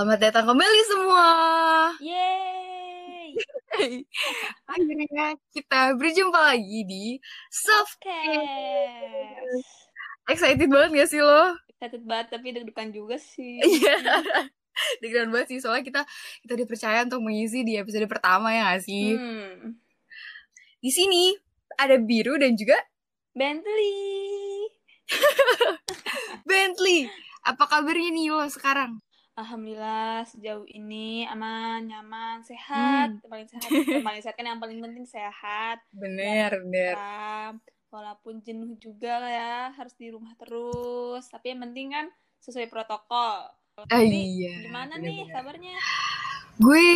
Selamat datang kembali semua. Yeay! Akhirnya kita berjumpa lagi di Softcast. Excited banget gak sih lo? Excited banget tapi deg-degan juga sih. Iya. Deg-degan banget sih soalnya kita kita dipercaya untuk mengisi di episode pertama ya gak sih? Hmm. Di sini ada Biru dan juga Bentley. Bentley. Apa kabarnya nih lo sekarang? Alhamdulillah sejauh ini aman, nyaman, sehat. Paling sehat, paling sehat kan yang paling penting sehat. Bener, bener. Ya, walaupun jenuh juga lah ya, harus di rumah terus. Tapi yang penting kan sesuai protokol. Ah, iya. Gimana nih bener-bener. kabarnya? Gue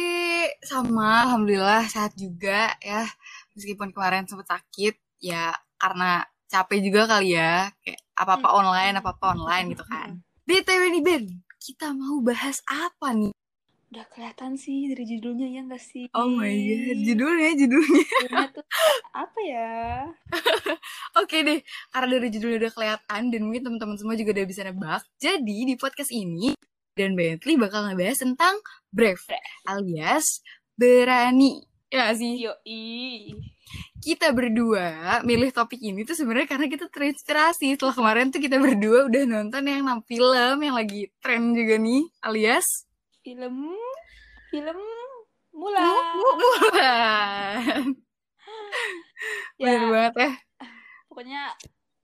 sama, alhamdulillah sehat juga ya. Meskipun kemarin sempat sakit, ya karena capek juga kali ya. Kayak apa-apa Hmm. online, apa-apa online gitu kan. BTW nih Ben, kita mau bahas apa nih? Udah kelihatan sih dari judulnya ya nggak sih? Oh my god, judulnya, judulnya. Judulnya tuh apa ya? Oke deh, karena dari judulnya udah kelihatan dan mungkin teman-teman semua juga udah bisa nebak. Jadi di podcast ini dan Bentley bakal ngebahas tentang brave alias berani. Ya sih? Yoi. Kita berdua milih topik ini tuh sebenarnya karena kita terinspirasi setelah kemarin tuh kita berdua udah nonton yang enam film yang lagi tren juga nih alias Film film Mulan. Mulan. Ya, Bener banget ya. pokoknya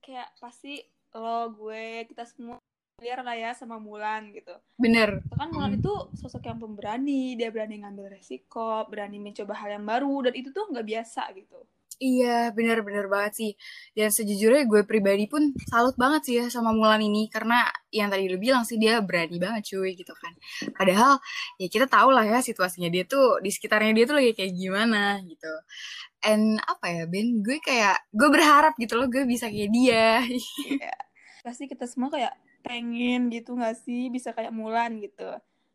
kayak pasti lo gue kita semua familiar lah ya sama Mulan gitu. Bener. Kan Mulan itu sosok yang pemberani, dia berani ngambil resiko, berani mencoba hal yang baru dan itu tuh nggak biasa gitu. Iya, bener-bener banget sih. Dan sejujurnya gue pribadi pun salut banget sih ya sama Mulan ini. Karena yang tadi lu bilang sih dia berani banget cuy gitu kan. Padahal ya kita tahu lah ya situasinya dia tuh di sekitarnya dia tuh lagi kayak gimana gitu. And apa ya Ben, gue kayak, gue berharap gitu loh gue bisa kayak dia. Iya. Pasti kita semua kayak pengen gitu nggak sih bisa kayak Mulan gitu.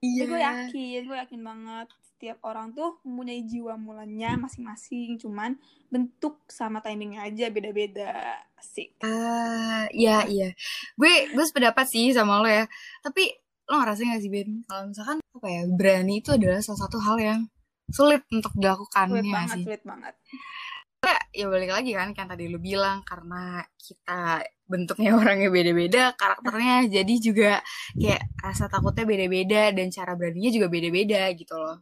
Iya. Gue yakin, gue yakin banget setiap orang tuh mempunyai jiwa mulanya masing-masing, cuman bentuk sama timingnya aja beda-beda. Asik. Ah, iya, iya. Gue, gue sependapat sih sama lo ya. Tapi lo ngerasain gak sih Ben, kalau misalkan apa ya, berani itu adalah salah satu hal yang sulit untuk dilakukan, Sulit ya banget, sih? sulit banget. Ya balik lagi kan kan tadi lu bilang karena kita bentuknya orangnya beda-beda karakternya jadi juga kayak rasa takutnya beda-beda dan cara beraninya juga beda-beda gitu loh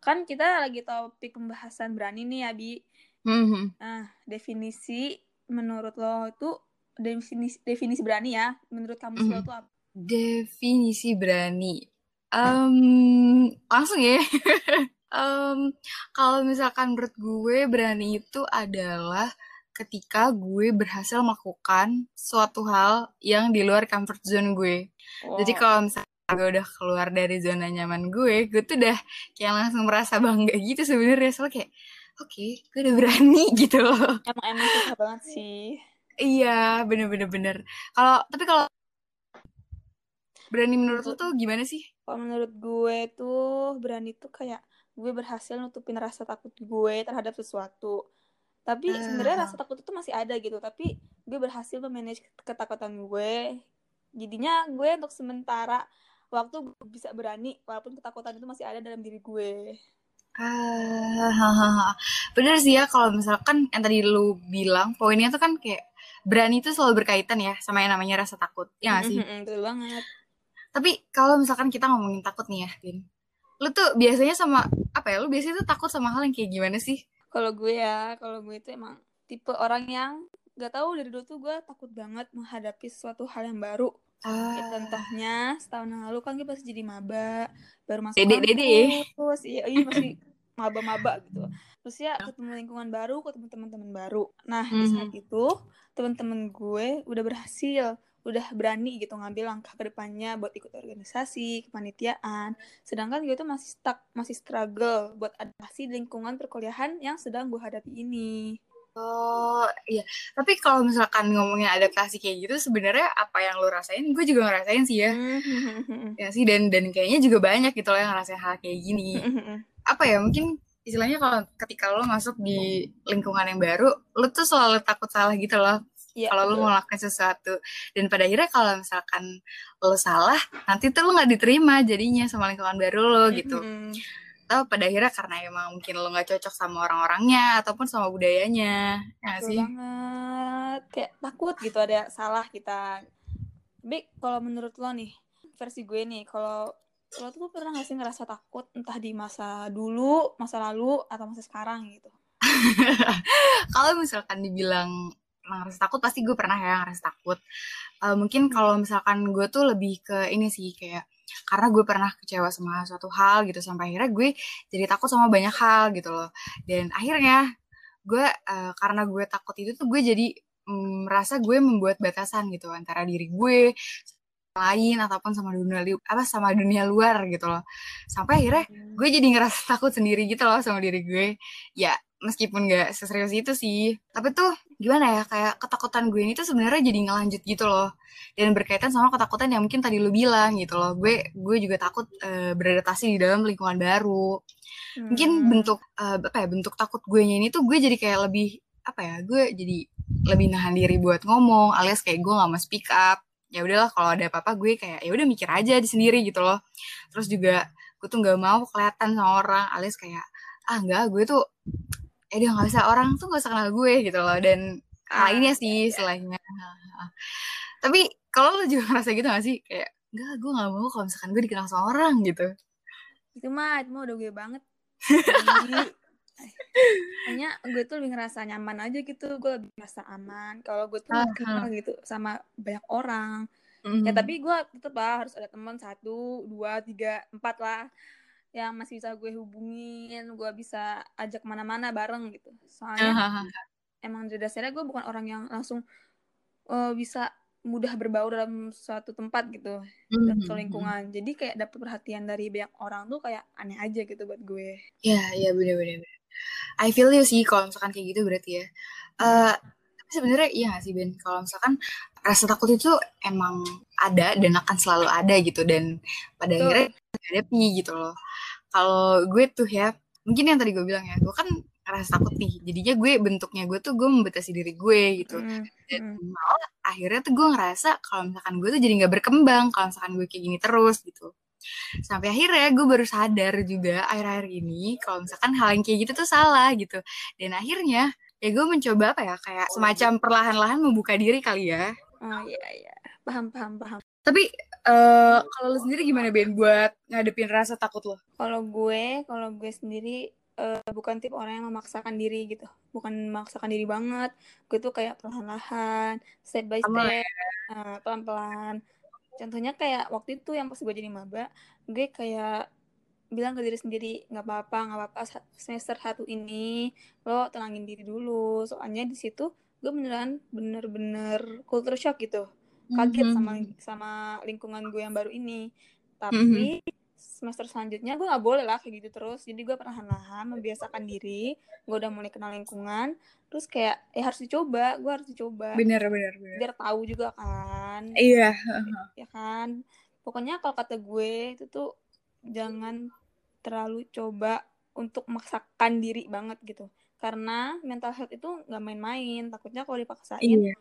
Kan kita lagi topik pembahasan berani nih ya, Bi. Mhm. Nah, definisi menurut lo itu definisi definisi berani ya, menurut kamu Mhm. lo tuh apa? definisi berani Em, langsung ya Em, kalau misalkan menurut gue berani itu adalah ketika gue berhasil melakukan suatu hal yang di luar comfort zone gue Jadi Oh. kalau misalnya gue udah keluar dari zona nyaman gue, gue tuh udah kayak langsung merasa bangga gitu sebenarnya soalnya kayak oke, gue udah berani gitu loh. emang emang susah banget sih. Iya, bener-bener bener. Kalau tapi kalau berani menurut lo tuh gimana sih? Kalau menurut gue tuh berani tuh kayak gue berhasil nutupin rasa takut gue terhadap sesuatu. Tapi sebenarnya Ah. rasa takut itu masih ada gitu, tapi gue berhasil memanage ketakutan gue. Jadinya gue untuk sementara waktu bisa berani walaupun ketakutan itu masih ada dalam diri gue. Ah, bener sih ya kalau misalkan yang tadi lu bilang poinnya tuh kan kayak berani itu selalu berkaitan ya sama yang namanya rasa takut, ya gak sih? Mm-mm, Betul banget. Tapi kalau misalkan kita ngomongin takut nih ya, Vin. Lu tuh biasanya sama apa ya? Lu biasanya tuh takut sama hal yang kayak gimana sih? Kalau gue ya, kalau gue itu emang tipe orang yang gak tahu dari dulu tuh gue takut banget menghadapi sesuatu hal yang baru. Ya, Ah, contohnya setahun yang lalu kan gue pasti jadi maba baru masuk Dede, dede. kampus iya iya masih maba-maba gitu terus ya ketemu lingkungan baru ketemu teman-teman baru nah di saat Mhm. itu teman-teman gue udah berhasil udah berani gitu ngambil langkah ke depannya buat ikut organisasi kepanitiaan sedangkan gue tuh masih stuck masih struggle buat adaptasi di lingkungan perkuliahan yang sedang gue hadapi ini Oh iya, tapi kalau misalkan ngomongin adaptasi kayak gitu, sebenarnya apa yang lu rasain? Gue juga ngerasain sih ya, ya sih dan dan kayaknya juga banyak gitu loh yang ngerasain hal kayak gini. Apa ya mungkin istilahnya kalau ketika lo masuk di lingkungan yang baru, lo tuh selalu takut salah gitu loh. Yeah, kalau lu mau lakukan sesuatu dan pada akhirnya kalau misalkan lo salah nanti tuh lo nggak diterima jadinya sama lingkungan baru lo gitu. Mm -hmm. atau pada akhirnya karena emang mungkin lo nggak cocok sama orang-orangnya ataupun sama budayanya ya sih. banget kayak takut gitu ada salah kita. Bik kalau menurut lo nih versi gue nih kalau lo tuh pernah gak sih ngerasa takut entah di masa dulu masa lalu atau masa sekarang gitu? Kalau misalkan dibilang ngerasa takut pasti gue pernah ya ngerasa takut uh, mungkin hmm. kalau misalkan gue tuh lebih ke ini sih kayak karena gue pernah kecewa sama suatu hal gitu sampai akhirnya gue jadi takut sama banyak hal gitu loh dan akhirnya gue uh, karena gue takut itu tuh gue jadi um, merasa gue membuat batasan gitu antara diri gue lain ataupun sama dunia apa sama dunia luar gitu loh sampai akhirnya hmm. gue jadi ngerasa takut sendiri gitu loh sama diri gue ya meskipun gak seserius itu sih. Tapi tuh gimana ya kayak ketakutan gue ini tuh sebenarnya jadi ngelanjut gitu loh. Dan berkaitan sama ketakutan yang mungkin tadi lu bilang gitu loh. Gue gue juga takut uh, beradaptasi di dalam lingkungan baru. Hmm. mungkin bentuk uh, apa ya bentuk takut gue ini tuh gue jadi kayak lebih apa ya gue jadi lebih nahan diri buat ngomong alias kayak gue gak mau speak up. Ya udahlah kalau ada apa-apa gue kayak ya udah mikir aja di sendiri gitu loh. Terus juga gue tuh nggak mau kelihatan sama orang alias kayak ah enggak gue tuh eh dia nggak bisa orang tuh nggak usah kenal gue gitu loh. Dan ah, ini sih selainnya. Tapi kalau lo juga ngerasa gitu gak sih? Kayak enggak gue nggak mau kalau misalkan gue dikenal sama orang gitu. Itu mah itu mah udah gue banget. Kayaknya gue tuh lebih ngerasa nyaman aja gitu, gue lebih ngerasa aman. Kalau gue tuh nggak kenal gitu sama banyak orang. Mm-hmm. Ya tapi gue tetep lah harus ada teman satu, dua, tiga, empat lah yang masih bisa gue hubungin, gue bisa ajak ke mana-mana bareng gitu. Soalnya uh-huh. emang jadi dasarnya gue bukan orang yang langsung uh, bisa mudah berbaur dalam suatu tempat gitu mm-hmm. dalam suatu lingkungan jadi kayak dapet perhatian dari banyak orang tuh kayak aneh aja gitu buat gue ya ya bener-bener I feel you sih kalau misalkan kayak gitu berarti ya. Uh, tapi sebenarnya iya gak sih Ben? Kalau misalkan rasa takut itu emang ada dan akan selalu ada gitu dan pada akhirnya hadapi gitu loh. Kalau gue tuh ya, mungkin yang tadi gue bilang ya, gue kan rasa takut nih. Jadinya gue bentuknya gue tuh gue membatasi diri gue gitu. Mm, dan mm. malah akhirnya tuh gue ngerasa kalau misalkan gue tuh jadi nggak berkembang kalau misalkan gue kayak gini terus gitu sampai akhirnya gue baru sadar juga akhir-akhir ini kalau misalkan hal yang kayak gitu tuh salah gitu dan akhirnya ya gue mencoba apa ya kayak semacam perlahan-lahan membuka diri kali ya oh iya iya paham paham paham tapi uh, kalau lo sendiri gimana Ben buat ngadepin rasa takut lo kalau gue kalau gue sendiri uh, bukan tipe orang yang memaksakan diri gitu. Bukan memaksakan diri banget. Gue tuh kayak perlahan-lahan step by step uh, pelan-pelan. Contohnya kayak waktu itu yang pas gue jadi maba gue kayak bilang ke diri sendiri nggak apa-apa nggak apa-apa semester satu ini lo tenangin diri dulu. Soalnya di situ gue beneran bener-bener culture shock gitu kaget mm -hmm. sama sama lingkungan gue yang baru ini. Tapi mm -hmm semester selanjutnya gue nggak boleh lah kayak gitu terus. Jadi gue perlahan-lahan membiasakan diri. Gue udah mulai kenal lingkungan. Terus kayak eh harus dicoba. Gue harus dicoba. Bener bener, bener. biar tahu juga kan. Iya ya kan? Pokoknya kalau kata gue itu tuh jangan terlalu coba untuk memaksakan diri banget gitu. Karena mental health itu nggak main-main. Takutnya kalau dipaksain iya.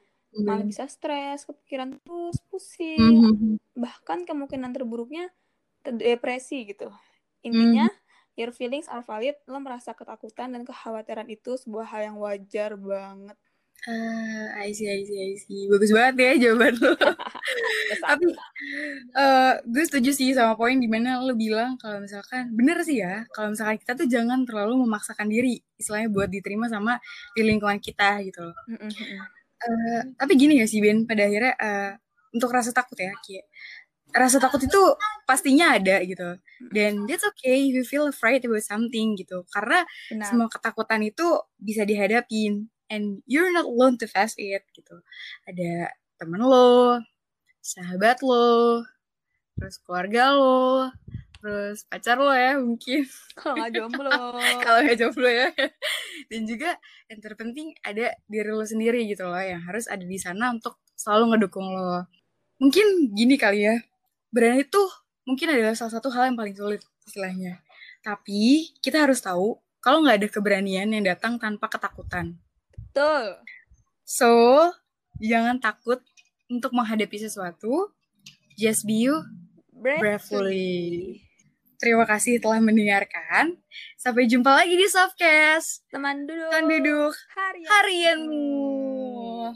Malah bisa stres kepikiran terus pusing mm -hmm. bahkan kemungkinan terburuknya depresi gitu intinya mm. your feelings are valid lo merasa ketakutan dan kekhawatiran itu sebuah hal yang wajar banget Ah, I see, I see, I see. Bagus banget ya jawaban lo. Tapi uh, gue setuju sih sama poin di mana lo bilang kalau misalkan bener sih ya, kalau misalkan kita tuh jangan terlalu memaksakan diri, istilahnya buat diterima sama di lingkungan kita gitu loh. Mm -hmm. Uh, tapi gini gak sih Ben, pada akhirnya uh, untuk rasa takut ya, kayak rasa takut itu pastinya ada gitu. Dan that's okay if you feel afraid about something gitu. Karena Benar. semua ketakutan itu bisa dihadapin. And you're not alone to face it gitu. Ada temen lo sahabat lo terus keluarga lo terus pacar lo ya mungkin kalau nggak jomblo kalau nggak jomblo ya dan juga yang terpenting ada diri lo sendiri gitu loh yang harus ada di sana untuk selalu ngedukung lo mungkin gini kali ya berani itu mungkin adalah salah satu hal yang paling sulit istilahnya. Tapi kita harus tahu kalau nggak ada keberanian yang datang tanpa ketakutan. Betul. So, jangan takut untuk menghadapi sesuatu. Just be you bravely. Terima kasih telah mendengarkan. Sampai jumpa lagi di Softcast. Teman duduk. Teman duduk Harian. harianmu.